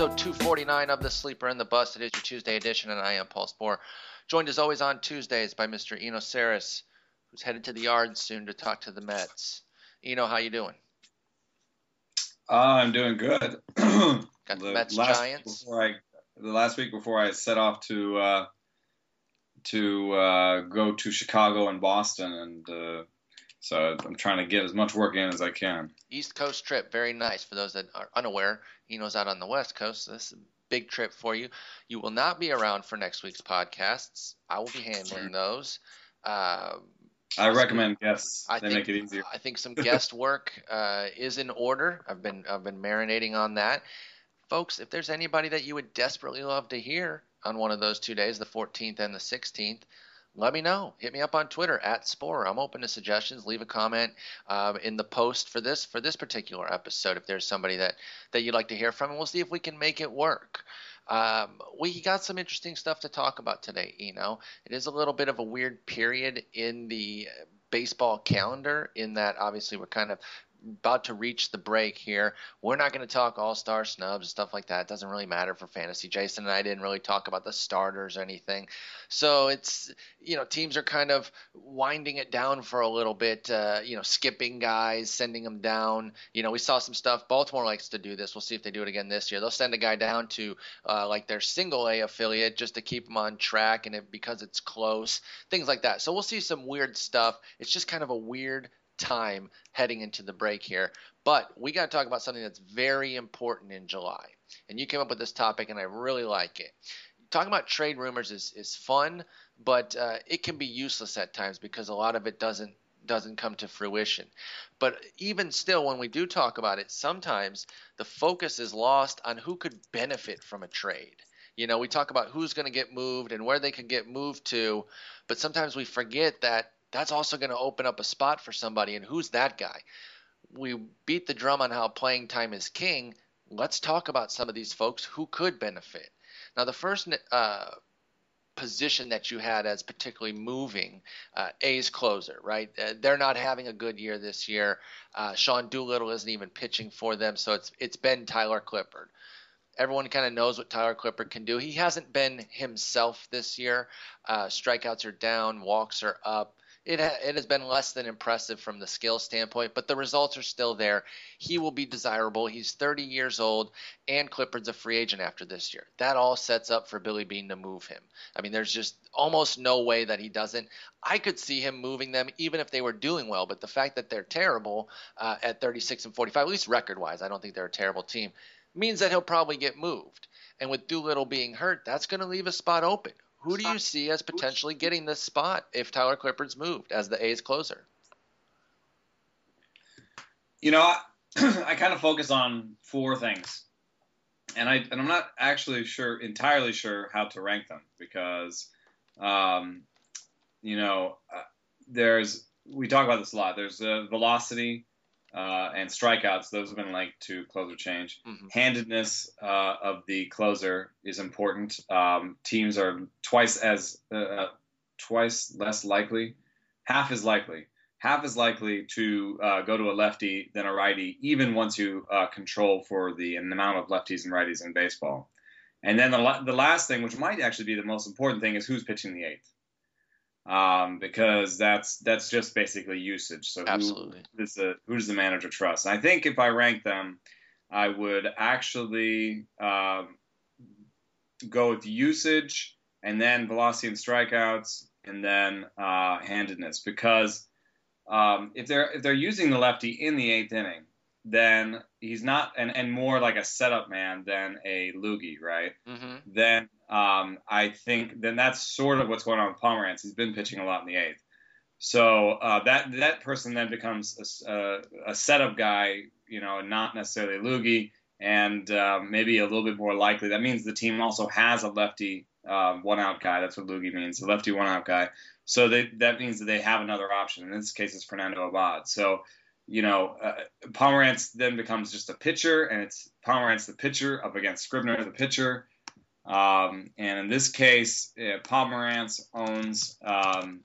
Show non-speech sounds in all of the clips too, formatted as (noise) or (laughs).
episode 249 of The Sleeper and the Bus. It is your Tuesday edition, and I am Paul Sporer. Joined as always on Tuesdays by Mr. Eno Sarris, who's headed to the yard soon to talk to the Mets. Eno, how you doing? Uh, I'm doing good. (clears throat) Got the, the Mets Giants. Before I, the last week before I set off to uh, to uh, go to Chicago and Boston, and uh, so I'm trying to get as much work in as I can. East Coast trip, very nice. For those that are unaware, Eno's out on the West Coast. So this is a big trip for you. You will not be around for next week's podcasts. I will be handling those. Uh, I recommend guests. I they think, make it easier. I think some (laughs) guest work uh, is in order. I've been I've been marinating on that, folks. If there's anybody that you would desperately love to hear on one of those two days, the 14th and the 16th, let me know. Hit me up on Twitter at Sporer. I'm open to suggestions. Leave a comment uh, in the post for this for this particular episode if there's somebody that that you'd like to hear from, and we'll see if we can make it work. Um, we got some interesting stuff to talk about today. You know, it is a little bit of a weird period in the baseball calendar in that obviously we're kind of about to reach the break here. We're not going to talk all star snubs and stuff like that. It doesn't really matter for fantasy. Jason and I didn't really talk about the starters or anything. So it's, you know, teams are kind of winding it down for a little bit, uh, you know, skipping guys, sending them down. You know, we saw some stuff. Baltimore likes to do this. We'll see if they do it again this year. They'll send a guy down to uh, like their single A affiliate just to keep them on track and it, because it's close, things like that. So we'll see some weird stuff. It's just kind of a weird time heading into the break here. But we got to talk about something that's very important in July. And you came up with this topic, and I really like it. Talking about trade rumors is, is fun, but uh, it can be useless at times because a lot of it doesn't doesn't come to fruition. But even still, when we do talk about it, sometimes the focus is lost on who could benefit from a trade. You know, we talk about who's going to get moved and where they can get moved to, but sometimes we forget that that's also going to open up a spot for somebody. And who's that guy? We beat the drum on how playing time is king. Let's talk about some of these folks who could benefit. Now, the first uh, position that you had as particularly moving uh, A's closer, right? Uh, they're not having a good year this year. Uh, Sean Doolittle isn't even pitching for them, so it's it's been Tyler Clippard. Everyone kind of knows what Tyler Clippard can do. He hasn't been himself this year. Uh, strikeouts are down, walks are up it, it has been less than impressive from the skill standpoint, but the results are still there. He will be desirable. He's 30 years old, and Clippard's a free agent after this year. That all sets up for Billy Beane to move him. I mean, there's just almost no way that he doesn't. I could see him moving them even if they were doing well, but the fact that they're terrible uh, at 36 and 45, at least record wise, I don't think they're a terrible team, means that he'll probably get moved. And with Doolittle being hurt, that's going to leave a spot open. Who do you see as potentially getting this spot if Tyler Clippard's moved as the A's closer? You know, I, (clears throat) I kind of focus on four things, and I and I'm not actually sure entirely sure how to rank them because, um, you know, uh, there's we talk about this a lot. There's uh, velocity, uh, and strikeouts, those have been linked to closer change. Mm-hmm. Handedness uh, of the closer is important. Um, teams are twice as uh, uh, twice less likely, half as likely, half as likely to uh, go to a lefty than a righty, even once you uh, control for the amount of lefties and righties in baseball. And then the, the last thing, which might actually be the most important thing, is who's pitching the eighth um, because that's that's just basically usage. So absolutely, who, does the, who does the manager trust? And I think if I rank them, I would actually um, go with usage and then velocity and strikeouts and then uh, handedness because um, if they're if they're using the lefty in the eighth inning, then he's not and, and more like a setup man than a loogie, right? Mm-hmm. Then um, I think then that's sort of what's going on with Pomeranz. He's been pitching a lot in the eighth. So uh, that that person then becomes a, a, setup guy, you know, not necessarily a loogie, and uh, maybe a little bit more likely. That means the team also has a lefty um, one out guy. That's what loogie means, a lefty one out guy. So they, that means that they have another option. In this case, it's Fernando Abad. So you know, uh, Pomeranz then becomes just a pitcher, and it's Pomeranz the pitcher up against Scribner the pitcher. Um, and in this case, uh, Pomeranz owns um,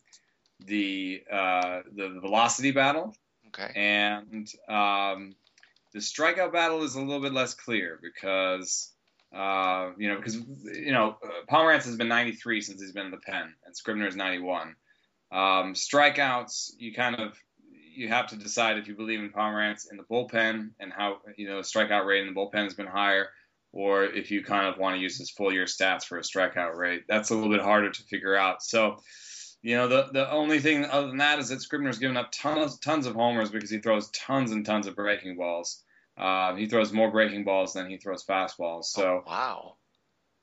the, uh, the velocity battle. Okay. And um, the strikeout battle is a little bit less clear because Uh, you know, because you know uh, Pomeranz has been 93 since he's been in the pen, and Scribner is 91. Um, strikeouts, you kind of you have to decide if you believe in Pomeranz in the bullpen and how you know strikeout rate in the bullpen has been higher, or if you kind of want to use his full year stats for a strikeout rate. That's a little bit harder to figure out. So, you know, the the only thing other than that is that Scribner's given up tons tons of homers because he throws tons and tons of breaking balls. Uh, he throws more breaking balls than he throws fastballs. So oh, wow.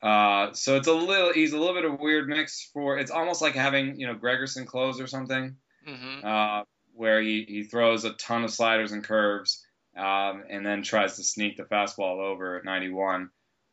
Uh, so it's a little he's a little bit of a weird mix for it's almost like having you know Gregerson close or something, mm-hmm. uh, where he, he throws a ton of sliders and curves um, and then tries to sneak the fastball over at 91.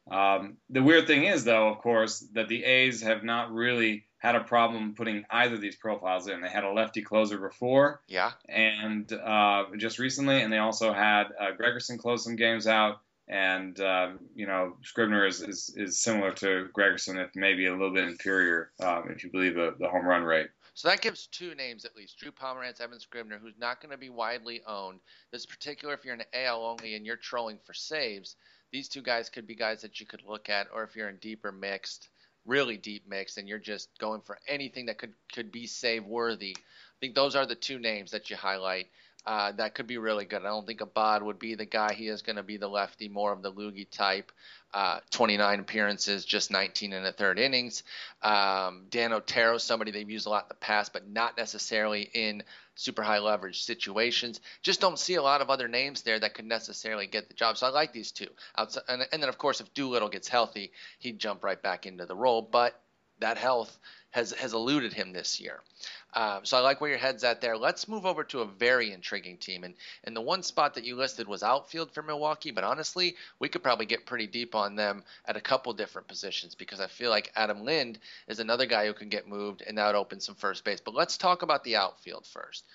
Um, the weird thing is though, of course, that the A's have not really had a problem putting either of these profiles in. They had a lefty closer before, yeah, and uh, just recently, and they also had uh, Gregerson close some games out. And uh, you know, Scribner is, is, is similar to Gregerson, if maybe a little bit inferior, um, if you believe the, the home run rate. So that gives two names at least: Drew Pomeranz, Evan Scribner, who's not going to be widely owned. This particular, if you're an AL only and you're trolling for saves, these two guys could be guys that you could look at. Or if you're in deeper mixed, really deep mixed, and you're just going for anything that could could be save worthy, I think those are the two names that you highlight. Uh, that could be really good. I don't think Abad would be the guy. He is going to be the lefty, more of the loogie type. Uh, 29 appearances, just 19 in the third innings. Um, Dan Otero, somebody they've used a lot in the past, but not necessarily in super high leverage situations. Just don't see a lot of other names there that could necessarily get the job. So I like these two. Outside, and, and then, of course, if Doolittle gets healthy, he'd jump right back into the role. But that health has has eluded him this year. Uh, so I like where your head's at there. Let's move over to a very intriguing team, and and the one spot that you listed was outfield for Milwaukee, but honestly, we could probably get pretty deep on them at a couple different positions because I feel like Adam Lind is another guy who can get moved, and that would open some first base. But let's talk about the outfield first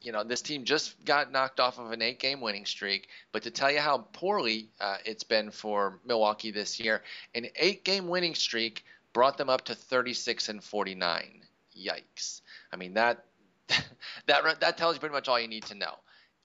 you know, this team just got knocked off of an eight game winning streak. But to tell you how poorly uh, it's been for Milwaukee this year, an eight game winning streak brought them up to 36 and 49. Yikes. I mean, that, (laughs) that, that tells you pretty much all you need to know.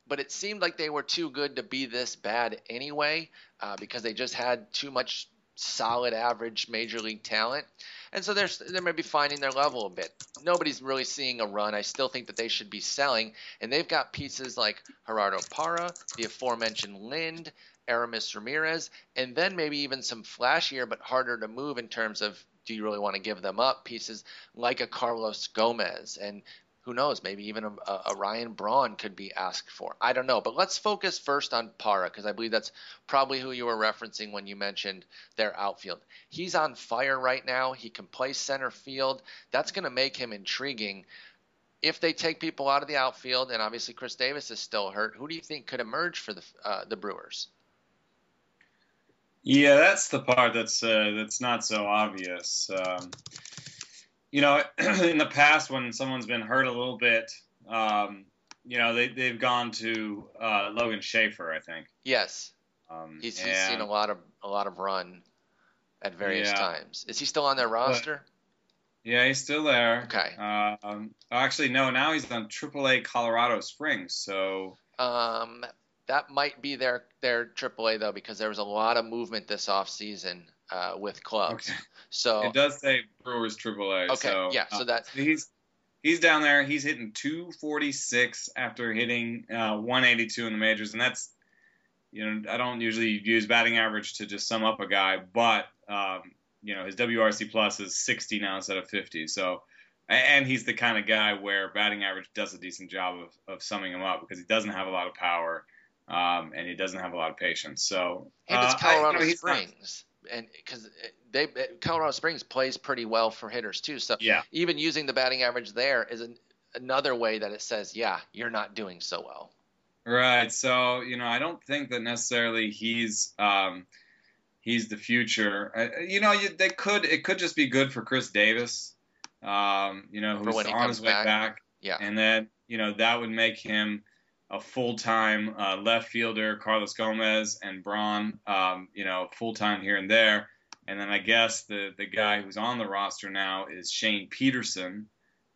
But it seemed like they were too good to be this bad anyway uh, because they just had too much solid average major league talent. And so they're, they're maybe finding their level a bit. Nobody's really seeing a run. I still think that they should be selling. And they've got pieces like Gerardo Parra, the aforementioned Lind, Aramis Ramirez, and then maybe even some flashier but harder to move in terms of do you really want to give them up? Pieces like a Carlos Gomez and who knows, maybe even a, a, Ryan Braun could be asked for. I don't know. But let's focus first on Parra because I believe that's probably who you were referencing when you mentioned their outfield. He's on fire right now. He can play center field. That's going to make him intriguing. If they take people out of the outfield, and obviously Khris Davis is still hurt, who do you think could emerge for the uh, the Brewers? Yeah, that's the part that's uh, that's not so obvious. Um, you know, (clears throat) in the past when someone's been hurt a little bit, um, you know, they they've gone to uh, Logan Schafer, I think. Yes. Um, he's, he's seen a lot of a lot of run at various yeah. times. Is he still on their roster? Yeah, he's still there. Okay. Um, actually, no. Now he's on AAA Colorado Springs. So. Um, that might be their their AAA though, because there was a lot of movement this off season uh, with clubs. Okay. So it does say Brewers AAA. Okay, so, yeah. So uh, he's he's down there. He's hitting 246 after hitting uh, 182 in the majors, and that's you know I don't usually use batting average to just sum up a guy, but um, you know his WRC plus is 60 now instead of 50. So and he's the kind of guy where batting average does a decent job of, of summing him up because he doesn't have a lot of power um, and he doesn't have a lot of patience. So and it's Colorado uh, I, you know, Springs, not... and because they Colorado Springs plays pretty well for hitters too. So yeah. even using the batting average there is an, another way that it says, yeah, you're not doing so well. Right. So you know, I don't think that necessarily he's. Um, he's the future. Uh, you know, you, they could it could just be good for Khris Davis. Um, you know, who's on his way back. back. Yeah, and then you know that would make him a full time uh, left fielder, Carlos Gomez and Braun, um, you know, full time here and there. And then I guess the, the guy who's on the roster now is Shane Peterson,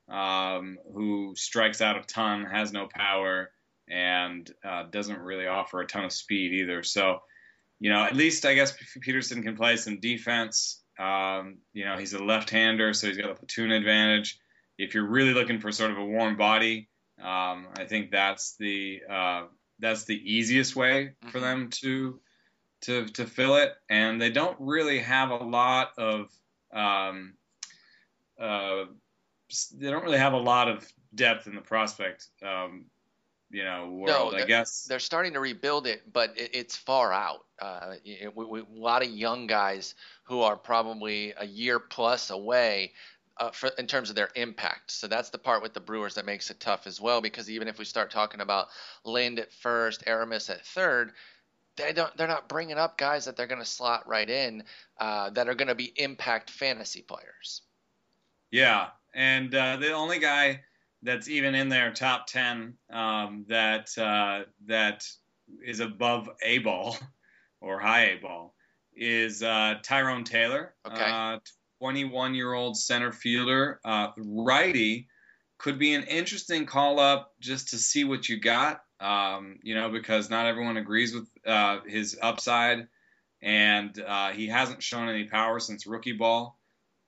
um, who strikes out a ton, has no power, and uh, doesn't really offer a ton of speed either. So, you know, at least I guess Peterson can play some defense. Um, you know, he's a left-hander, so he's got a platoon advantage. If you're really looking for sort of a warm body, um, I think that's the uh, that's the easiest way for mm-hmm. them to to to fill it. And they don't really have a lot of um, uh, they don't really have a lot of depth in the prospect um, you know world. No, I guess they're starting to rebuild it, but it, it's far out. Uh, it, we, we, a lot of young guys who are probably a year plus away. Uh, for, in terms of their impact, so that's the part with the Brewers that makes it tough as well. Because even if we start talking about Lind at first, Aramis at third, they don't they're not bringing up guys that they're going to slot right in uh, that are going to be impact fantasy players. Yeah, and uh, the only guy that's even in their top ten um, that uh, that is above a ball (laughs) or high a ball is uh, Tyrone Taylor, okay. 21 uh, year old center fielder, uh, righty. Could be an interesting call up just to see what you got, um, you know, because not everyone agrees with uh, his upside, and he hasn't shown any power since rookie ball.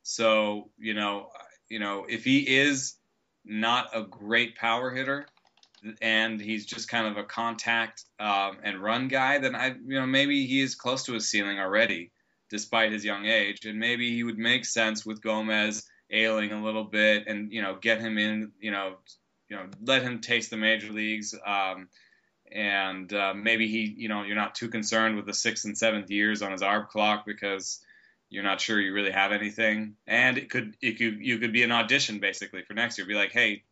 So you know, you know, if he is not a great power hitter, and he's just kind of a contact um, and run guy, then I, you know, maybe he is close to his ceiling already, despite his young age, and maybe he would make sense with Gomez ailing a little bit, and you know, get him in, you know, you know, let him taste the major leagues. Um, and uh, maybe he, you know, you're not too concerned with the sixth and seventh years on his ARB clock because you're not sure you really have anything, and it could it could you could be an audition basically for next year. Be like, hey,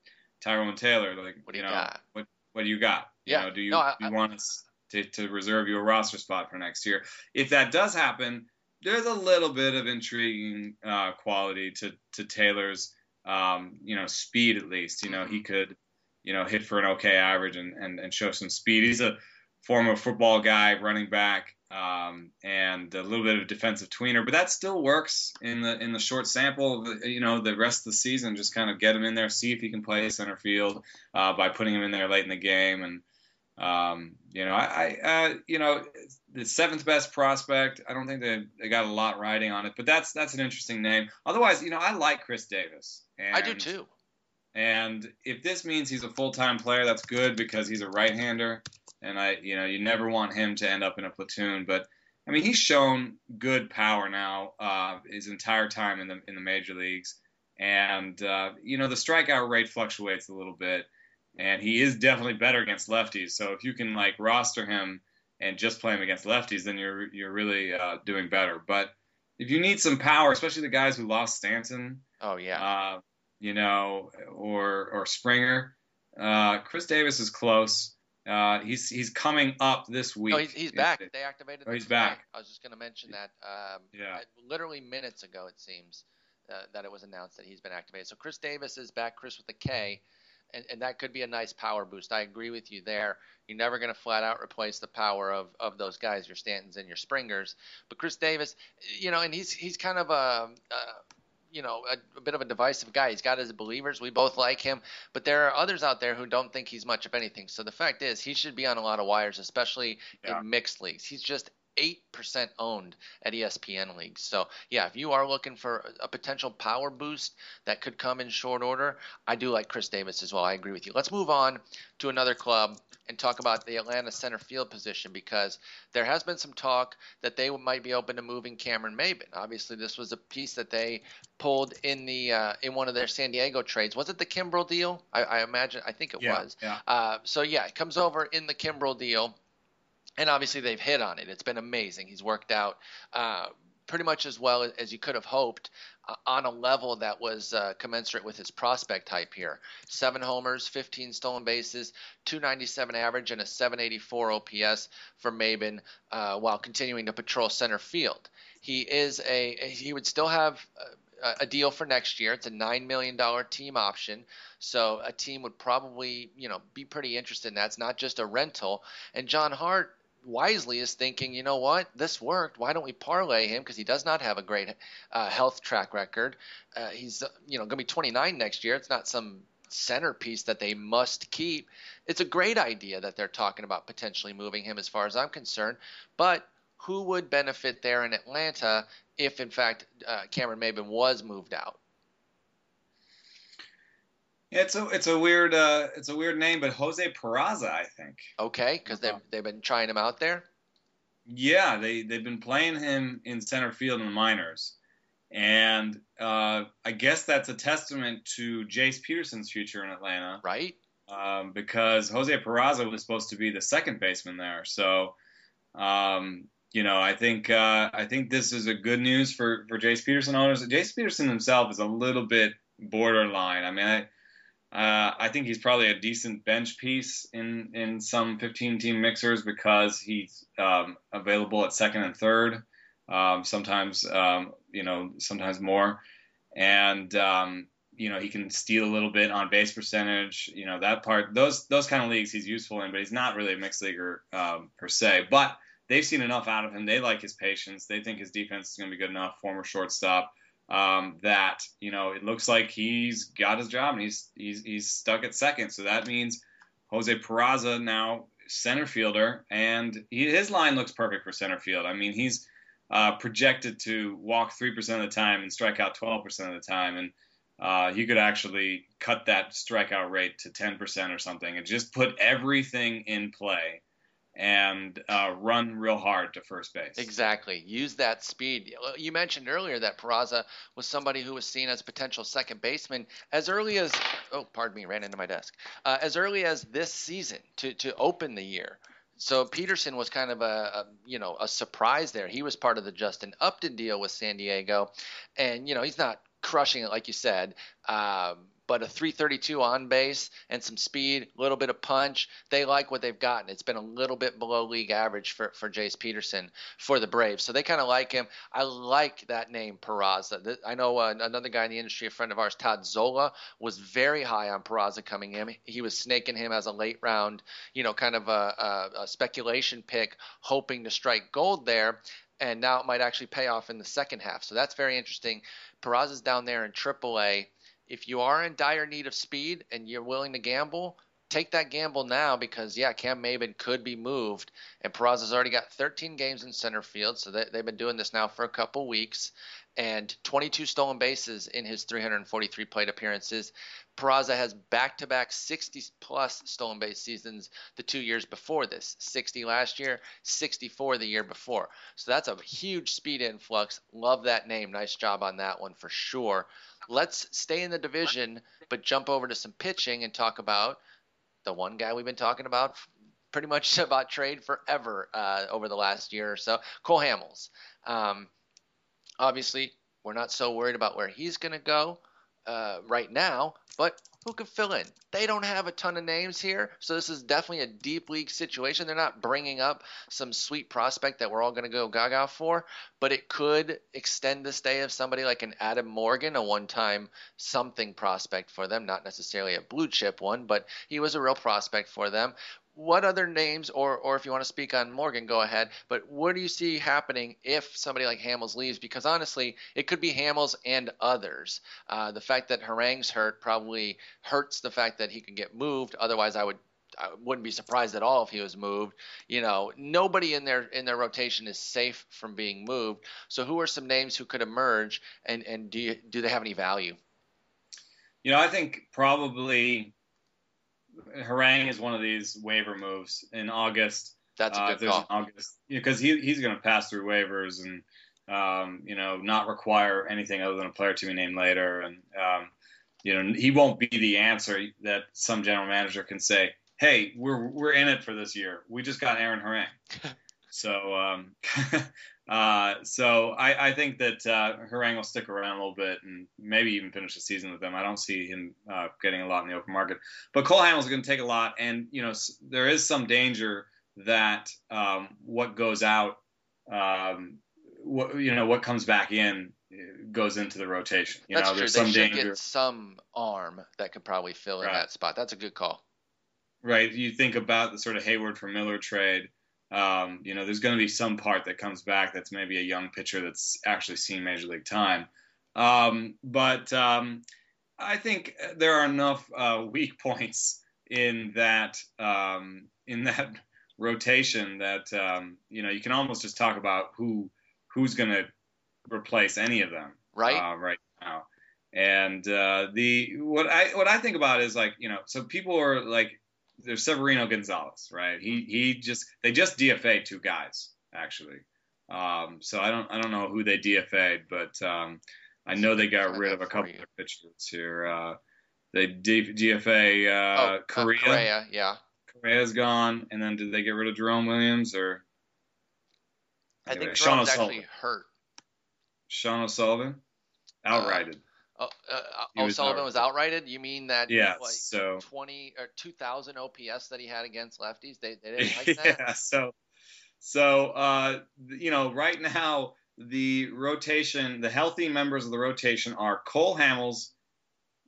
Tyrone Taylor, like what do you, you know, got? What what do you got? Yeah. You know, do you, no, I, do you want us to, to reserve you a roster spot for next year? If that does happen, there's a little bit of intriguing uh, quality to to Taylor's um, you know speed at least. You know, he mm-hmm. could you know hit for an okay average and, and, and show some speed. He's a former football guy, running back um, and a little bit of defensive tweener, but that still works in the in the short sample. You know, the rest of the season, just kind of get him in there, see if he can play center field uh, by putting him in there late in the game, and um, you know, I, I uh, you know, the seventh best prospect. I don't think they, they got a lot riding on it, but that's that's an interesting name. Otherwise, you know, I like Khris Davis. And, I do too. And if this means he's a full time player, that's good because he's a right hander and I, you know, you never want him to end up in a platoon. But I mean, he's shown good power now uh, his entire time in the in the major leagues, and uh, you know the strikeout rate fluctuates a little bit, and he is definitely better against lefties. So if you can like roster him and just play him against lefties, then you're you're really uh, doing better. But if you need some power, especially the guys who lost Stanton, oh yeah, uh, you know, or or Springer, uh, Khris Davis is close. Uh, he's he's coming up this week. No, he's, he's back. They activated. Oh, he's back. I was just going to mention that. Um, yeah. Literally minutes ago, it seems uh, that it was announced that he's been activated. So Khris Davis is back. Chris with the a K. And, and that could be a nice power boost. I agree with you there. You're never going to flat out replace the power of, of those guys, your Stantons and your Springers. But Khris Davis, you know, and he's he's kind of a, a you know, a, a, bit of a divisive guy. He's got his believers. We both like him, but there are others out there who don't think he's much of anything. So the fact is, he should be on a lot of wires, especially yeah. in mixed leagues. He's just 8% owned at ESPN leagues. So, yeah, if you are looking for a potential power boost that could come in short order, I do like Khris Davis as well. I agree with you. Let's move on to another club and talk about the Atlanta center field position because there has been some talk that they might be open to moving Cameron Maybin. Obviously, this was a piece that they pulled in the uh, in one of their San Diego trades. Was it the Kimbrel deal? I, I imagine. I think it yeah, was. Yeah. Uh, so yeah, it comes over in the Kimbrel deal and obviously they've hit on it. It's been amazing. He's worked out uh, pretty much as well as you could have hoped uh, on a level that was uh, commensurate with his prospect type here. Seven homers, 15 stolen bases, 297 average, and a 784 OPS for Maybin uh, while continuing to patrol center field. He is a he would still have. A, a deal for next year. It's a nine million dollar team option, so a team would probably, you know, be pretty interested in that. It's not just a rental. And John Hart wisely is thinking, you know what, this worked. Why don't we parlay him? Because he does not have a great uh, health track record. Uh, he's, you know, going to be 29 next year. It's not some centerpiece that they must keep. It's a great idea that they're talking about potentially moving him, as far as I'm concerned. But who would benefit there in Atlanta if, in fact, uh, Cameron Maybin was moved out? It's a it's a weird uh, it's a weird name, but Jose Peraza, I think. Okay, because they've they've been trying him out there. Yeah, they they've been playing him in center field in the minors, and uh, I guess that's a testament to Jace Peterson's future in Atlanta, right? Um, because Jose Peraza was supposed to be the second baseman there, so um, you know I think uh, I think this is a good news for for Jace Peterson owners. Jace Peterson himself is a little bit borderline. I mean, I uh, I think he's probably a decent bench piece in, in some 15 team mixers because he's um, available at second and third, um, sometimes um, you know sometimes more, and um, you know he can steal a little bit on base percentage. You know that part those those kind of leagues he's useful in, but he's not really a mixed leaguer um, per se. But they've seen enough out of him. They like his patience. They think his defense is going to be good enough. Former shortstop um, that you know it looks like he's got his job and he's he's he's stuck at second. So that means Jose Peraza now center fielder, and he, his line looks perfect for center field. I mean, he's uh, projected to walk three percent of the time and strike out twelve percent of the time, and uh, he could actually cut that strikeout rate to ten percent or something, and just put everything in play and uh, run real hard to first base. Exactly. Use that speed. You mentioned earlier that Peraza was somebody who was seen as potential second baseman as early as oh, pardon me, ran into my desk. Uh, as early as this season to to open the year. So Peterson was kind of a, a, you know a surprise there. He was part of the Justin Upton deal with San Diego, and you know he's not crushing it like you said. Um, but a 332 on base and some speed, a little bit of punch. They like what they've gotten. It's been a little bit below league average for, for Jace Peterson for the Braves. So they kind of like him. I like that name, Peraza. I know uh, another guy in the industry, a friend of ours, Todd Zola, was very high on Peraza coming in. He was snaking him as a late round, you know, kind of a, a, a speculation pick, hoping to strike gold there and now it might actually pay off in the second half. So that's very interesting. Peraza's down there in AAA if you are in dire need of speed and you're willing to gamble, take that gamble now because yeah, Cam Maybin could be moved, and Peraza's already got 13 games in center field, so they, have been doing this now for a couple weeks, and 22 stolen bases in his 343 plate appearances. Peraza has back-to-back 60 plus stolen base seasons the two years before this. 60 last year 64 the year before. So that's a huge speed influx. Love that name. Nice job on that one for sure let's stay in the division, but jump over to some pitching and talk about the one guy we've been talking about pretty much (laughs) about trade forever uh, over the last year or so, Cole Hamels. Um, obviously, we're not so worried about where he's going to go uh, right now, but who could fill in? They don't have a ton of names here, so this is definitely a deep league situation. They're not bringing up some sweet prospect that we're all going to go gaga for, but it could extend the stay of somebody like an Adam Morgan, a one-time something prospect for them, not necessarily a blue chip one, but he was a real prospect for them what other names, or or if you want to speak on Morgan, go ahead. But what do you see happening if somebody like Hamels leaves? Because honestly, it could be Hamels and others. Uh, the fact that Harang's hurt probably hurts the fact that he could get moved. Otherwise, I would I wouldn't be surprised at all if he was moved. You know, nobody in their in their rotation is safe from being moved. So, who are some names who could emerge, and and do you, do they have any value? You know, I think probably Harang is one of these waiver moves in August. That's a uh, good uh, call. August because he he's going to pass through waivers and um, you know not require anything other than a player to be named later, and um, you know he won't be the answer that some general manager can say, "Hey, we're we're in it for this year. We just got Aaron Harang." (laughs) so um, (laughs) Uh, so I, I, think that uh, Harang will stick around a little bit and maybe even finish the season with them. I don't see him uh, getting a lot in the open market. But Cole Hamels is going to take a lot, and you know there is some danger that um, what goes out, um, what you know what comes back in goes into the rotation. You That's know, true. there's they some should danger. get some arm that could probably fill in right. that spot. That's a good call. Right. You think about the sort of Heyward for Miller trade um, you know, there's going to be some part that comes back that's maybe a young pitcher that's actually seen major league time. Um, but um, I think there are enough uh, (laughs) weak points in that um, in that (laughs) rotation that um, you know you can almost just talk about who who's going to replace any of them right uh, right now. And uh, the what I what I think about is like you know so people are like there's Severino Gonzalez right? He he just they just DFA two guys actually. Um, so I don't I don't know who they DFA'd but um, I know they got rid of a couple of pitchers here. Uh, they D- DFA uh, oh, Correa. Uh, Correa. Yeah. Correa's gone and then did they get rid of Jerome Williams or? I think Jerome's actually hurt. Sean O'Sullivan? Outrighted. Uh, uh, uh O'Sullivan was, was outrighted. You mean that? Yeah. Like so 20 or 2,000 OPS that he had against lefties. They, they didn't like (laughs) that. yeah. So, so uh, you know, right now the rotation, the healthy members of the rotation are Cole Hamels,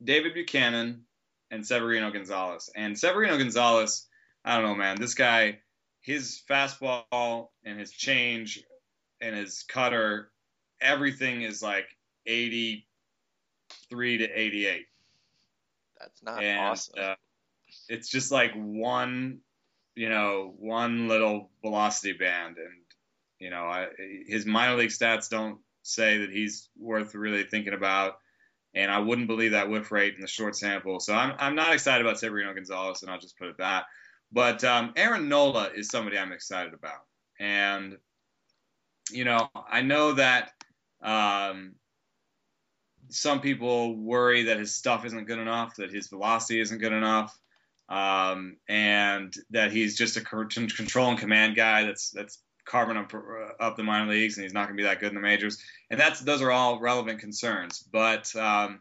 David Buchanan, and Severino Gonzalez. And Severino Gonzalez, I don't know, man. This guy, his fastball and his change and his cutter everything is like 83 to 88. That's not and, awesome. Uh, it's just like one, you know, one little velocity band, and you know, I, his minor league stats don't say that he's worth really thinking about. And I wouldn't believe that whiff rate in the short sample. So I'm, I'm not excited about Severino Gonzalez, and I'll just put it that. But um, Aaron Nola is somebody I'm excited about. And, you know, I know that um, some people worry that his stuff isn't good enough, that his velocity isn't good enough, um, and that he's just a control and command guy that's that's carving up, uh, up the minor leagues, and he's not going to be that good in the majors. And that's those are all relevant concerns. But um,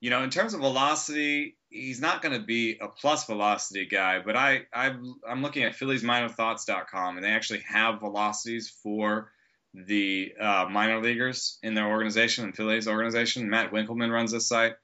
you know, in terms of velocity, he's not going to be a plus velocity guy. But I, I I'm looking at PhilliesMinorThoughts.com, and they actually have velocities for the uh, minor leaguers in their organization, in Phillies organization. Matt Winkelman runs this site.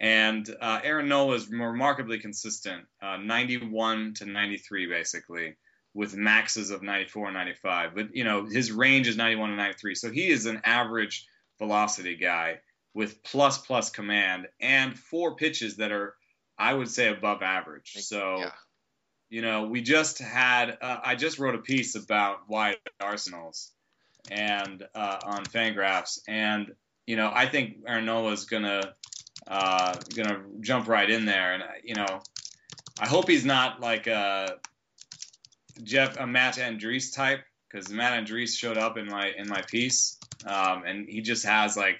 And uh, Aaron Nola is remarkably consistent, uh, 91 to 93, basically, with maxes of 94 and 95. But, you know, his range is 91 to 93. So he is an average velocity guy with plus plus command and four pitches that are, I would say, above average. So, yeah. you know, we just had, uh, I just wrote a piece about wide arsenals and uh, on Fangraphs, and you know I think Aaron Nola is gonna uh, gonna jump right in there, and you know I hope he's not like a Jeff a Matt Andriese type because Matt Andriese showed up in my in my piece, um, and he just has like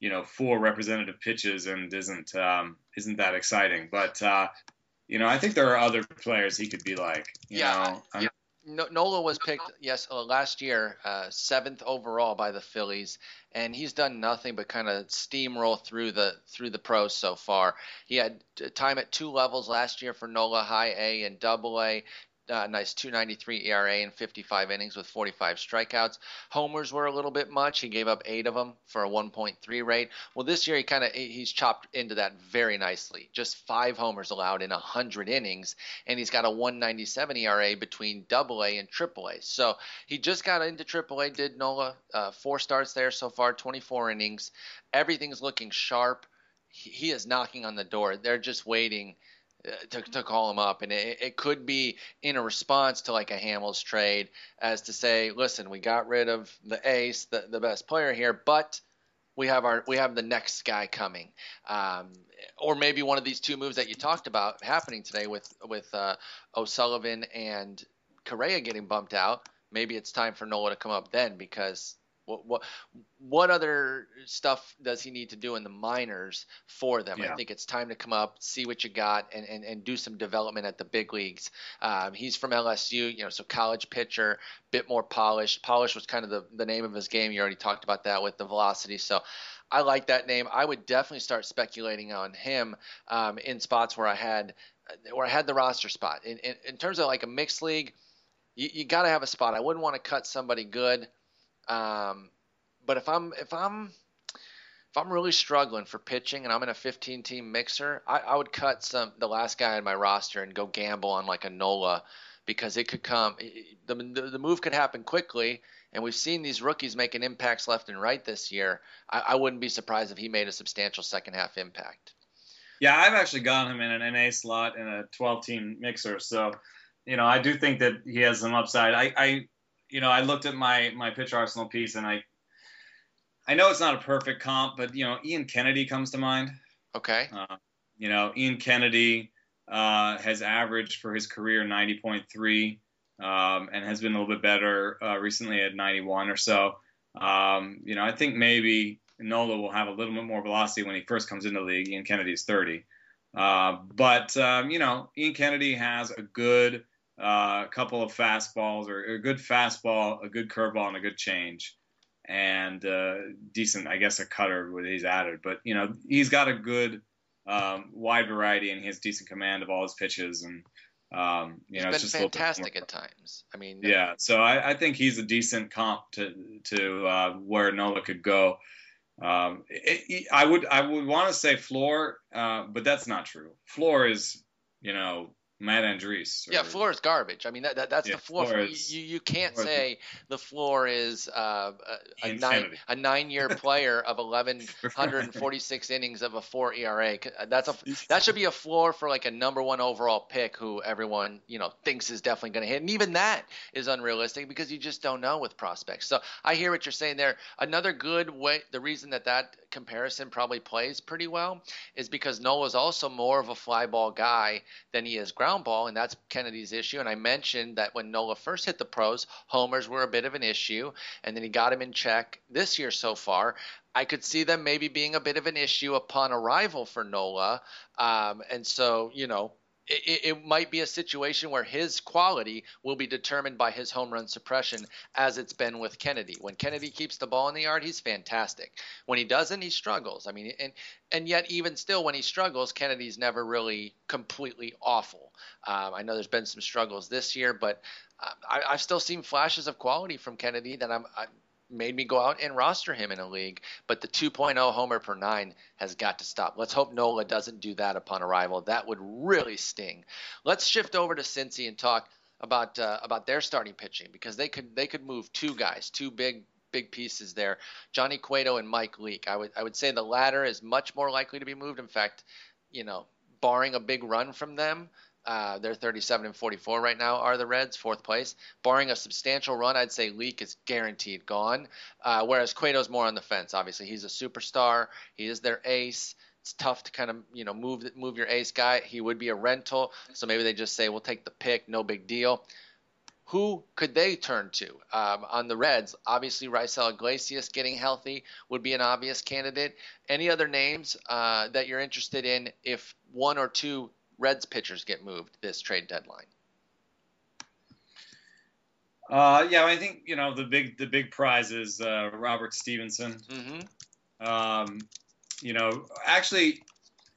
you know four representative pitches and isn't um, isn't that exciting, but. Uh, you know, I think there are other players he could be like. You yeah, know, yeah. Nola was picked yes uh, last year uh, seventh overall by the Phillies, and he's done nothing but kind of steamroll through the through the pros so far. He had time at two levels last year for Nola, high A and double A uh, nice 293 ERA in 55 innings with 45 strikeouts. Homers were a little bit much. He gave up eight of them for a 1.3 rate. Well, this year he kind of he's chopped into that very nicely. Just five homers allowed in 100 innings, and he's got a 197 ERA between Double A and Triple A. So he just got into Triple A. Did Nola uh, four starts there so far, 24 innings. Everything's looking sharp. He, he is knocking on the door. They're just waiting to, to call him up, and it, it could be in a response to like a Hamels trade, as to say, listen, we got rid of the ace, the, the best player here, but we have our we have the next guy coming, um, or maybe one of these two moves that you talked about happening today with with uh, O'Sullivan and Correa getting bumped out. Maybe it's time for Nola to come up then because what what what other stuff does he need to do in the minors for them? Yeah. I think it's time to come up, see what you got, and and, and do some development at the big leagues. Um, he's from LSU, you know, so college pitcher, bit more polished. Polish was kind of the the name of his game. You already talked about that with the velocity. So. I like that name. I would definitely start speculating on him um, in spots where I had where I had the roster spot. In, in, in terms of like a mixed league, you, you got to have a spot. I wouldn't want to cut somebody good um, but if I'm if I'm if I'm really struggling for pitching and I'm in a 15 team mixer, I, I, would cut some the last guy in my roster and go gamble on like a Nola because it could come the, the, move could happen quickly and we've seen these rookies making impacts left and right this year. I, I wouldn't be surprised if he made a substantial second half impact. Yeah, I've actually got him in an NA slot in a 12 team mixer, so you know, I do think that he has some upside. I, I, you know, I looked at my my pitch arsenal piece, and I, I know it's not a perfect comp, but you know, Ian Kennedy comes to mind. Okay. Uh, you know, Ian Kennedy uh, has averaged for his career 90.3 um, and has been a little bit better uh, recently at 91 or so. Um, you know, I think maybe Nola will have a little bit more velocity when he first comes into the league. Ian Kennedy is 30. Uh, but, um, you know, Ian Kennedy has a good uh, couple of fastballs or a good fastball, a good curveball, and a good change. And uh, decent, I guess, a cutter with he's added. But, you know, he's got a good um, wide variety and he has decent command of all his pitches. And, um, you he's know, been it's just fantastic at times. I mean, yeah. So I, I, think he's a decent comp to to uh, where Nola could go. Um, it, it, I would I would want to say floor, uh, but that's not true. Floor is you know Matt Andriese. Or, yeah, floor is garbage. I mean, that, that that's yeah, the floor. floor is, you you can't say the floor is uh, a, a nine a nine year (laughs) player of 1146 (laughs) innings of a four ERA. That's a that should be a floor for like a number one overall pick who everyone you know thinks is definitely going to hit, and even that is unrealistic because you just don't know with prospects. So I hear what you're saying there. Another good way, the reason that that comparison probably plays pretty well is because Nola's also more of a fly ball guy than he is ground ground ball, and that's Kennedy's issue. And I mentioned that when Nola first hit the pros, homers were a bit of an issue, and then he got him in check this year so far. I could see them maybe being a bit of an issue upon arrival for Nola. Um, and so, you know, it, it, might be a situation where his quality will be determined by his home run suppression, as it's been with Kennedy. When Kennedy keeps the ball in the yard, he's fantastic. When he doesn't, he struggles. I mean, and and yet even still, when he struggles, Kennedy's never really completely awful. Um, I know there's been some struggles this year, but uh, I, have still seen flashes of quality from Kennedy that I'm, I'm made me go out and roster him in a league. But the 2.0 homer per nine has got to stop. Let's hope Nola doesn't do that upon arrival. That would really sting. Let's shift over to Cincy and talk about uh, about their starting pitching because they could they could move two guys, two big big pieces there, Johnny Cueto and Mike Leake. I would I would say the latter is much more likely to be moved. In fact, you know, barring a big run from them, uh, they're 37 and 44 right now. Are the Reds fourth place? Barring a substantial run, I'd say Leake is guaranteed gone. Uh, whereas Cueto's more on the fence. Obviously, he's a superstar. He is their ace. It's tough to kind of you know move move your ace guy. He would be a rental, so maybe they just say we'll take the pick, no big deal. Who could they turn to um, on the Reds? Obviously, Raisel Iglesias getting healthy would be an obvious candidate. Any other names uh, that you're interested in if one or two Reds pitchers get moved this trade deadline? Uh, yeah, I think you know the big the big prize is uh, Robert Stephenson. Mm-hmm. Um, you know, actually,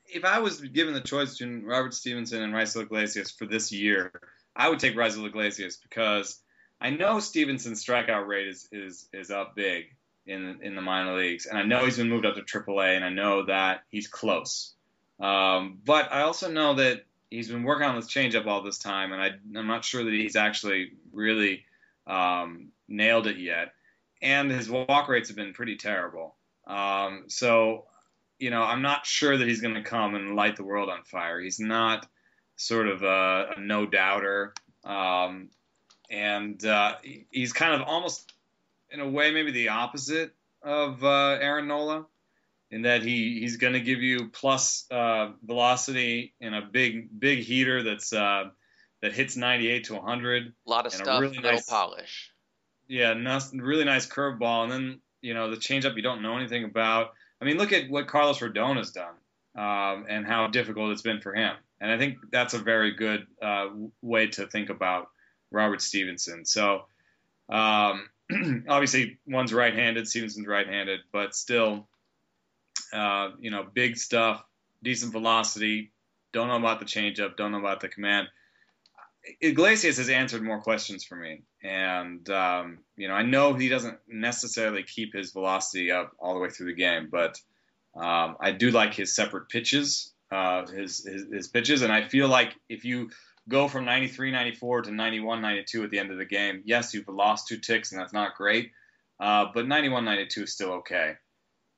if I was given the choice between Robert Stephenson and Raisel Iglesias for this year, I would take Raisel Iglesias because I know Stephenson's strikeout rate is is is up big in in the minor leagues, and I know he's been moved up to AAA, and I know that he's close. Um, but I also know that he's been working on this changeup all this time, and I, am not sure that he's actually really um, nailed it yet. And his walk rates have been pretty terrible. Um, so, you know, I'm not sure that he's going to come and light the world on fire. He's not sort of a, a no doubter. Um, and uh, he's kind of almost, in a way, maybe the opposite of uh, Aaron Nola in that he he's going to give you plus uh, velocity in a big big heater that's uh, that hits 98 to 100. A lot of stuff, really nice, polish. Yeah, nice, really nice curveball, and then you know the changeup you don't know anything about. I mean, look at what Carlos Rodon has done um, and how difficult it's been for him. And I think that's a very good uh, way to think about Robert Stephenson. So um, (clears throat) obviously, one's right-handed, Stephenson's right-handed, but still uh, you know, big stuff, decent velocity. Don't know about the changeup. Don't know about the command. Iglesias has answered more questions for me, and um, you know, I know he doesn't necessarily keep his velocity up all the way through the game, but um, I do like his separate pitches, uh, his, his his pitches, and I feel like if you go from 93, 94 to 91, 92 at the end of the game, yes, you've lost two ticks, and that's not great, uh, but 91, 92 is still okay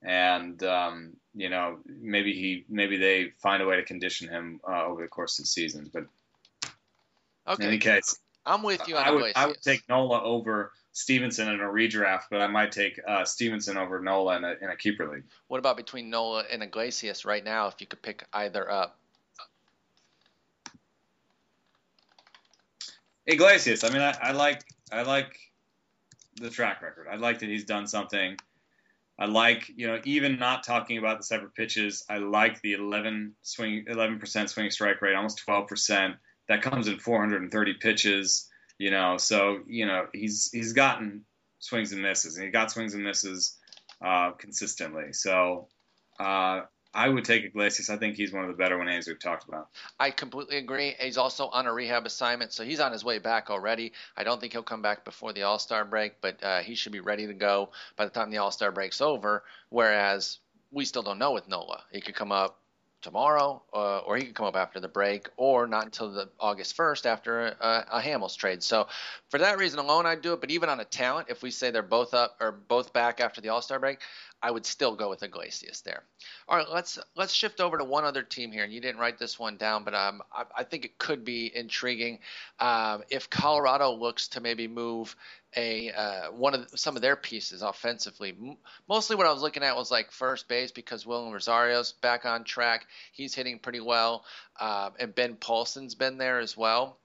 and um, you know maybe he maybe they find a way to condition him uh, over the course of the season. But Okay. In any case, I'm with you on I would, I would take Nola over Stephenson in a redraft, but I might take uh, Stephenson over Nola in a, in a keeper league. What about between Nola and Iglesias right now? If you could pick either up. Iglesias. I mean, I, I like I like the track record. I like that he's done something. I like, you know, even not talking about the separate pitches, I like the 11 swing, 11% swing strike rate, almost 12%. That comes in 430 pitches, you know. So, you know, he's he's gotten swings and misses, and he got swings and misses uh, consistently. So, uh, I would take Iglesias. I think he's one of the better names we've talked about. I completely agree. He's also on a rehab assignment, so he's on his way back already. I don't think he'll come back before the All Star break, but uh, he should be ready to go by the time the All Star break's over. Whereas we still don't know with Nola. He could come up tomorrow, uh, or he could come up after the break, or not until the August 1st after a, a Hamels trade. So for that reason alone, I'd do it. But even on a talent, if we say they're both up or both back after the All Star break, I would still go with Iglesias there. All right, let's let's shift over to one other team here, and you didn't write this one down, but um, I, I think it could be intriguing um, if Colorado looks to maybe move a uh, one of the, some of their pieces offensively. M- mostly, what I was looking at was like first base because Wilin Rosario's back on track; he's hitting pretty well, um, and Ben Paulsen's been there as well,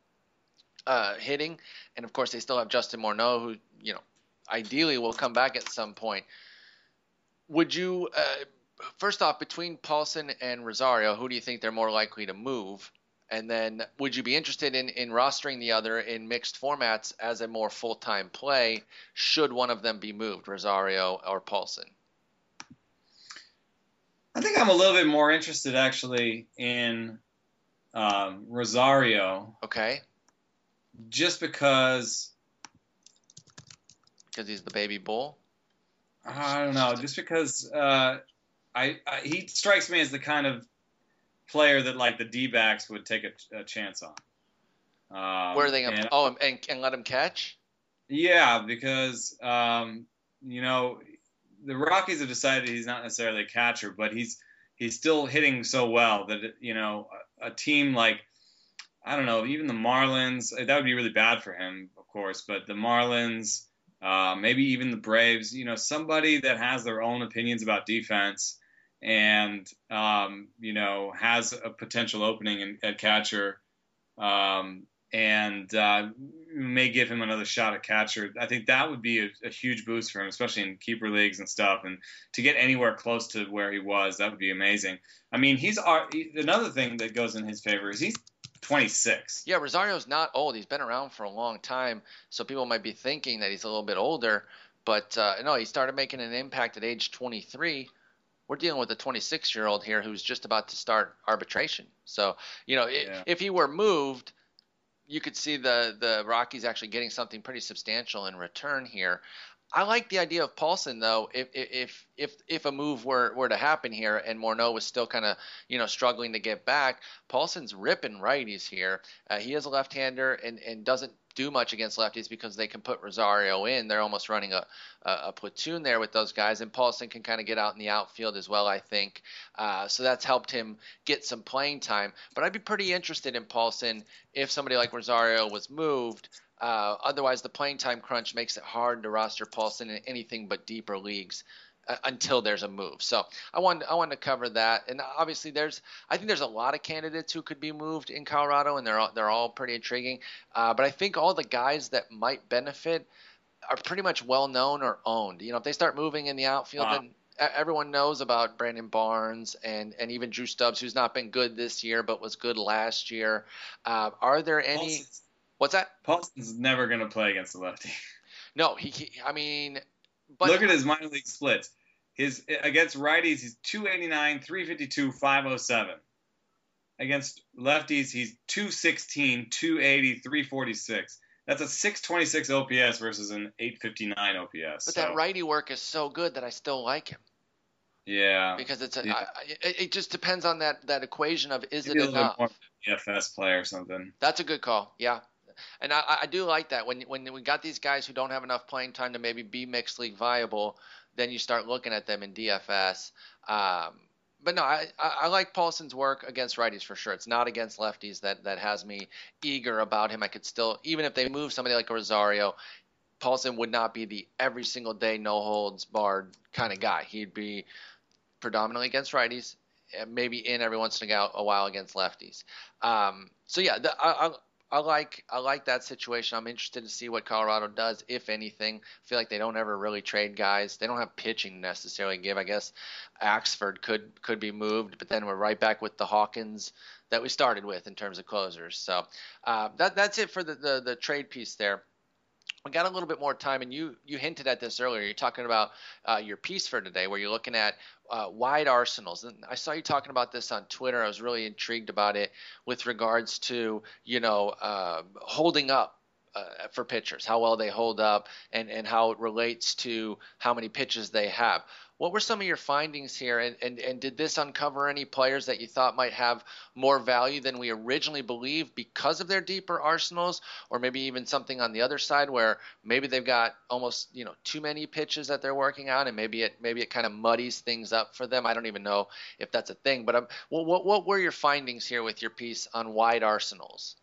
uh, hitting, and of course they still have Justin Morneau, who you know ideally will come back at some point would you uh, first off between Paulsen and Rosario, who do you think they're more likely to move? And then would you be interested in, in rostering the other in mixed formats as a more full time play should one of them be moved, Rosario or Paulsen? I think I'm a little bit more interested actually in um, Rosario. Okay. Just because. Because he's the baby bull? I don't know, just because uh, I, I, he strikes me as the kind of player that like the D backs would take a, a chance on. Um, Where are they going? To Oh, and, and let him catch. Yeah, because um, you know the Rockies have decided he's not necessarily a catcher, but he's he's still hitting so well that you know a, a team like I don't know, even the Marlins that would be really bad for him, of course, but the Marlins uh, maybe even the Braves, you know, somebody that has their own opinions about defense and, um, you know, has a potential opening in, at catcher um, and uh, may give him another shot at catcher. I think that would be a, a, huge boost for him, especially in keeper leagues and stuff. And to get anywhere close to where he was, that would be amazing. I mean, he's another thing that goes in his favor is he's 26. Yeah, Rosario's not old. He's been around for a long time, so people might be thinking that he's a little bit older. But uh, no, he started making an impact at age 23. We're dealing with a 26 year old here who's just about to start arbitration. So, you know, yeah. if he were moved, you could see the the Rockies actually getting something pretty substantial in return here. I like the idea of Paulsen though. If if if if a move were were to happen here and Morneau was still kind of you know struggling to get back, Paulsen's ripping righties here. Uh, he is a left-hander and and doesn't do much against lefties because they can put Rosario in. They're almost running a, a, a platoon there with those guys, and Paulsen can kind of get out in the outfield as well, I think. Uh, so that's helped him get some playing time. But I'd be pretty interested in Paulsen if somebody like Rosario was moved. Uh, otherwise, the playing time crunch makes it hard to roster Paulsen in anything but deeper leagues uh, until there's a move. So I want I want to cover that. And obviously, there's I think there's a lot of candidates who could be moved in Colorado, and they're all, they're all pretty intriguing. Uh, but I think all the guys that might benefit are pretty much well known or owned. You know, if they start moving in the outfield, wow. then everyone knows about Brandon Barnes and, and even Drew Stubbs, who's not been good this year but was good last year. Uh, are there any? What's that? Paulsen's never going to play against a lefty. (laughs) No, he. he I mean, but look at his minor league splits. His against righties, he's 289, 352, 507. Against lefties, he's 216, 280, 346. That's a 626 OPS versus an 859 OPS. But so. that righty work is so good that I still like him. Yeah. Because it's a, yeah. I, it, it, just depends on that that equation of is Maybe it enough. More DFS play or something. That's a good call. Yeah, and I, I do like that when when we got these guys who don't have enough playing time to maybe be mixed league viable, then you start looking at them in DFS. Um, but no, I, I like Paulsen's work against righties for sure. It's not against lefties that that has me eager about him. I could still, even if they move somebody like Rosario, Paulsen would not be the every single day no holds barred kind of guy. He'd be predominantly against righties, maybe in every once in a while against lefties. Um, so yeah, the, I, I, like I like that situation. I'm interested to see what Colorado does, if anything. I feel like they don't ever really trade guys. They don't have pitching necessarily give. I guess Axford could could be moved, but then we're right back with the Hawkins that we started with in terms of closers. So uh, that that's it for the, the the trade piece there we got a little bit more time, and you you hinted at this earlier. You're talking about uh, your piece for today, where you're looking at uh, wide arsenals. And I saw you talking about this on Twitter. I was really intrigued about it with regards to you know uh, holding up uh, for pitchers, how well they hold up, and, and how it relates to how many pitches they have. What were some of your findings here, and, and, and did this uncover any players that you thought might have more value than we originally believed because of their deeper arsenals, or maybe even something on the other side where maybe they've got almost you know too many pitches that they're working on, and maybe it maybe it kind of muddies things up for them. I don't even know if that's a thing, but um, what, what what were your findings here with your piece on wide arsenals?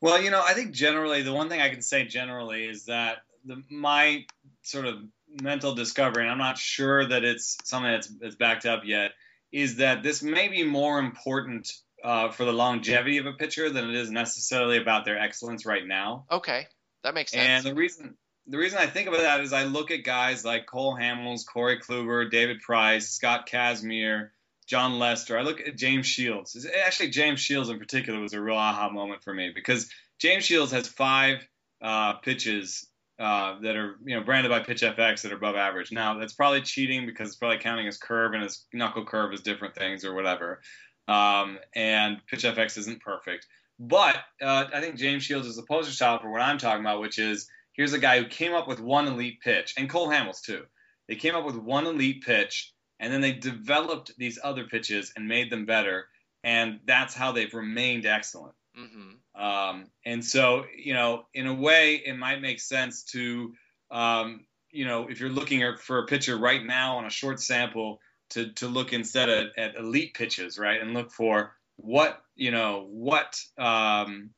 Well, you know, I think generally the one thing I can say generally is that the, my sort of mental discovery, and I'm not sure that it's something that's, that's backed up yet, is that this may be more important uh, for the longevity of a pitcher than it is necessarily about their excellence right now. Okay, that makes sense. And the reason the reason I think about that is I look at guys like Cole Hamels, Corey Kluber, David Price, Scott Kazmir, Jon Lester. I look at James Shields. Actually, James Shields in particular was a real aha moment for me because James Shields has five uh, pitches uh, that are you know branded by Pitch FX that are above average. Now that's probably cheating because it's probably counting his curve and his knuckle curve as different things or whatever. Um, and Pitch FX isn't perfect, but uh, I think James Shields is a poster child for what I'm talking about, which is here's a guy who came up with one elite pitch, and Cole Hamels too. They came up with one elite pitch and then they developed these other pitches and made them better, and that's how they've remained excellent. Mm-hmm. Um, and so, you know, in a way, it might make sense to, um, you know, if you're looking for a pitcher right now on a short sample, to to look instead at, at elite pitches, right, and look for what you know what um,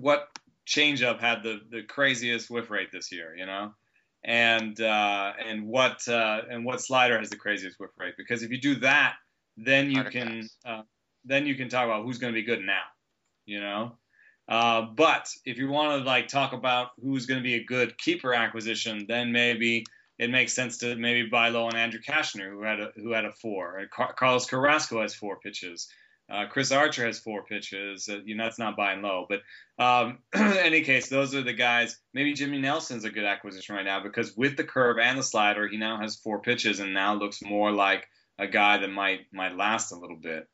what changeup had the the craziest whiff rate this year, you know? And uh, and what uh, and what slider has the craziest whiff rate. Because if you do that, then you can uh, then you can talk about who's going to be good now, you know. Uh, but if you want to like talk about who's going to be a good keeper acquisition, then maybe it makes sense to maybe buy low on Andrew Cashner, who had a who had a four. Car- Carlos Carrasco has four pitches. Uh, Chris Archer has four pitches. Uh, you know, that's not buying low. But um, (clears throat) in any case, those are the guys. Maybe Jimmy Nelson's a good acquisition right now because with the curve and the slider, he now has four pitches and now looks more like a guy that might might last a little bit.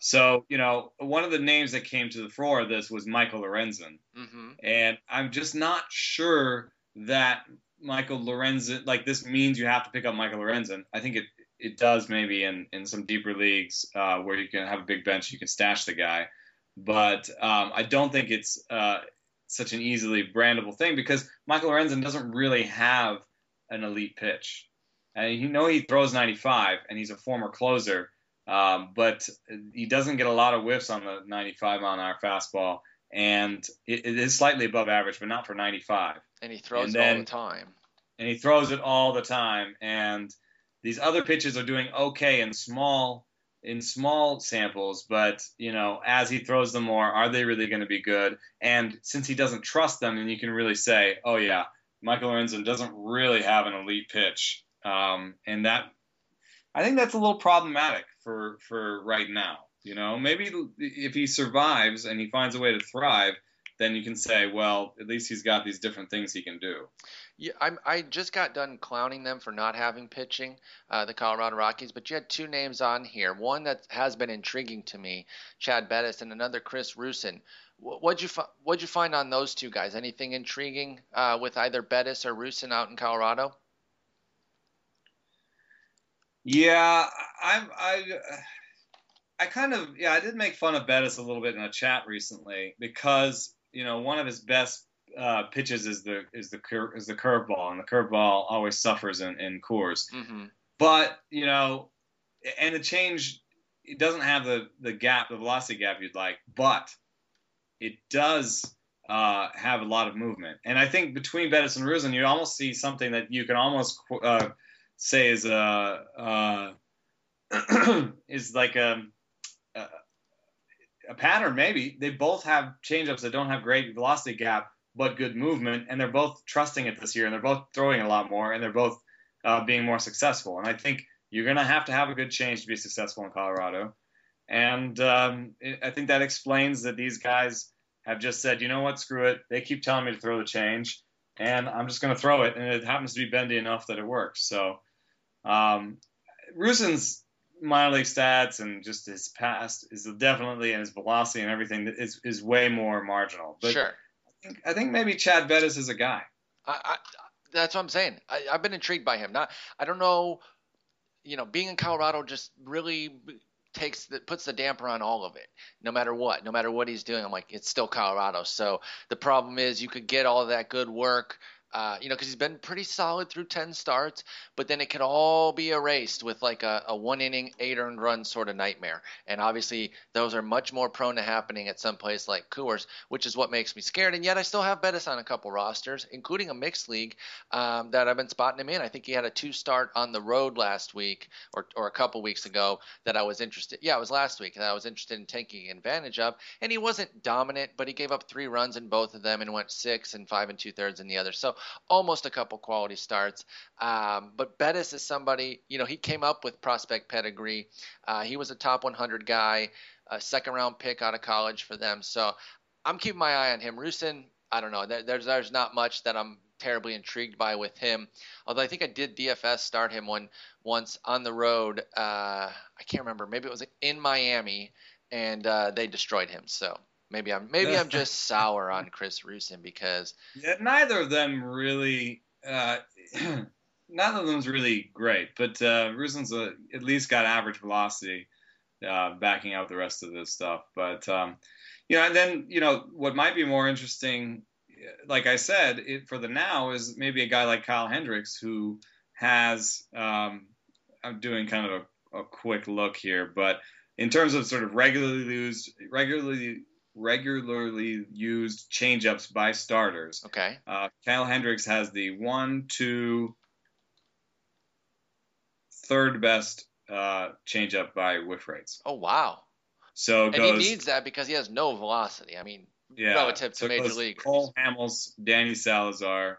So, you know, one of the names that came to the fore of this was Michael Lorenzen. Mm-hmm. And I'm just not sure that Michael Lorenzen, like this means you have to pick up Michael Lorenzen. I think it it does maybe in, in some deeper leagues uh, where you can have a big bench, you can stash the guy. But um, I don't think it's uh, such an easily brandable thing because Michael Lorenzen doesn't really have an elite pitch. And you know he throws 95 and he's a former closer, um, but he doesn't get a lot of whiffs on the 95 on our fastball. And it, it is slightly above average, but not for 95. And he throws and it then, all the time. And he throws it all the time. And – these other pitches are doing okay in small in small samples, but you know, as he throws them more, are they really going to be good? And since he doesn't trust them, then you can really say, oh yeah, Michael Lorenzen doesn't really have an elite pitch, um, and that I think that's a little problematic for for right now. You know, maybe if he survives and he finds a way to thrive, then you can say, well, at least he's got these different things he can do. Yeah, I'm, I just got done clowning them for not having pitching, uh, the Colorado Rockies. But you had two names on here. One that has been intriguing to me, Chad Bettis, and another Chris Rusin. What'd you what'd you find on those two guys? Anything intriguing uh, with either Bettis or Rusin out in Colorado? Yeah, I'm. I I kind of yeah I did make fun of Bettis a little bit in a chat recently because you know one of his best uh, pitches is the is the cur- is the curveball, and the curveball always suffers in, in Coors. Mm-hmm. but you know, and the change it doesn't have the the gap, the velocity gap you'd like, but it does uh, have a lot of movement. And I think between Bettis and Rusin, you almost see something that you can almost uh, say is a uh, (clears throat) is like a, a, a pattern. Maybe they both have changeups that don't have great velocity gap, but good movement, and they're both trusting it this year, and they're both throwing a lot more, and they're both uh, being more successful. And I think you're going to have to have a good change to be successful in Colorado. And um, I think that explains that these guys have just said, you know what, screw it. They keep telling me to throw the change, and I'm just going to throw it. And it happens to be bendy enough that it works. So, um, Rusin's minor league stats and just his past is definitely and his velocity and everything is is way more marginal. But sure. I think, I think maybe Chad Bettis is a guy. I, I, that's what I'm saying. I, I've been intrigued by him. Not I don't know. You know, being in Colorado just really takes the, puts the damper on all of it no matter what no matter what he's doing i'm like it's still colorado so the problem is you could get all that good work uh, you know, because he's been pretty solid through 10 starts, but then it could all be erased with like a, a one inning, eight earned run sort of nightmare. And obviously, those are much more prone to happening at some place like Coors, which is what makes me scared. And yet, I still have Bettis on a couple rosters, including a mixed league um, that I've been spotting him in. I think he had a two start on the road last week or, or a couple weeks ago that I was interested. Yeah, it was last week that I was interested in taking advantage of. And he wasn't dominant, but he gave up three runs in both of them and went six and five and two thirds in the other. So almost a couple quality starts. Um, but Bettis is somebody, you know, he came up with prospect pedigree. Uh, he was a top 100 guy, a second round pick out of college for them. So I'm keeping my eye on him. Rusin, I don't know. There, there's there's not much that I'm terribly intrigued by with him. Although I think I did DFS start him one once on the road. Uh, I can't remember. Maybe it was in Miami, and uh, they destroyed him. So Maybe I'm maybe I'm just (laughs) sour on Chris Rusin because yeah, neither of them really. Uh, (clears throat) none of them's really great, but uh, Rusin's a, at least got average velocity, uh, backing out the rest of this stuff. But um, you know, and then you know what might be more interesting, like I said, it, for the now is maybe a guy like Kyle Hendricks who has. Um, I'm doing kind of a, a quick look here, but in terms of sort of regularly used, regularly regularly used changeups by starters. Okay. Uh, Kyle Hendricks has the one, two, third best uh, changeup by whiff rates. Oh wow! So and goes, he needs that because he has no velocity. I mean, yeah, relative to so major leaguers. Cole Hamels, Danny Salazar,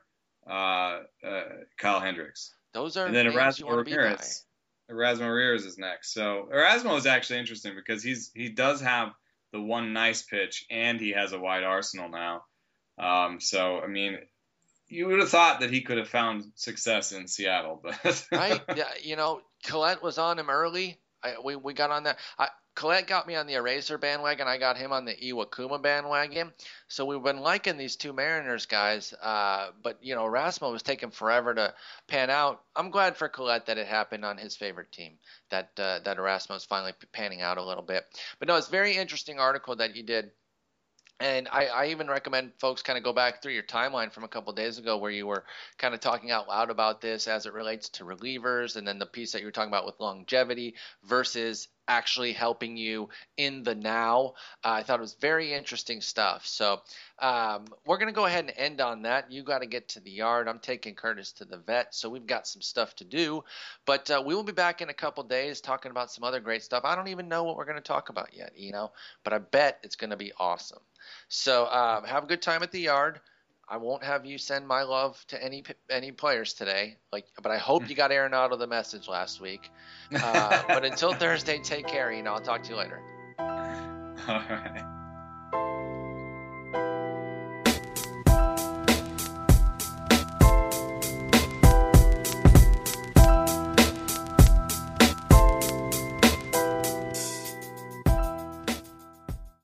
uh, uh, Kyle Hendricks. Those are and then Erasmo Ramirez. Erasmo Ramirez is next. So Erasmo is actually interesting because he's he does have the one nice pitch, and he has a wide arsenal now. Um, so I mean, you would have thought that he could have found success in Seattle, but right, (laughs) yeah, you know, Collette was on him early. I, we we got on that. I, Collette got me on the Eraser bandwagon. I got him on the Iwakuma bandwagon. So we've been liking these two Mariners guys. Uh, but, you know, Rasmo was taking forever to pan out. I'm glad for Collette that it happened on his favorite team, that, uh, that Erasmo is finally panning out a little bit. But no, it's a very interesting article that you did. And I, I, even recommend folks kind of go back through your timeline from a couple days ago where you were kind of talking out loud about this as it relates to relievers and then the piece that you were talking about with longevity versus actually helping you in the now. Uh, I thought it was very interesting stuff. So um, we're going to go ahead and end on that. You got to get to the yard. I'm taking Curtis to the vet, so we've got some stuff to do. But uh, we will be back in a couple days talking about some other great stuff. I don't even know what we're going to talk about yet, you know, but I bet it's going to be awesome. So um, have a good time at the yard. I won't have you send my love to any any players today. Like, but I hope you got Arenado the message last week. (laughs) Uh, but until Thursday, take care. You know, I'll talk to you later. All right.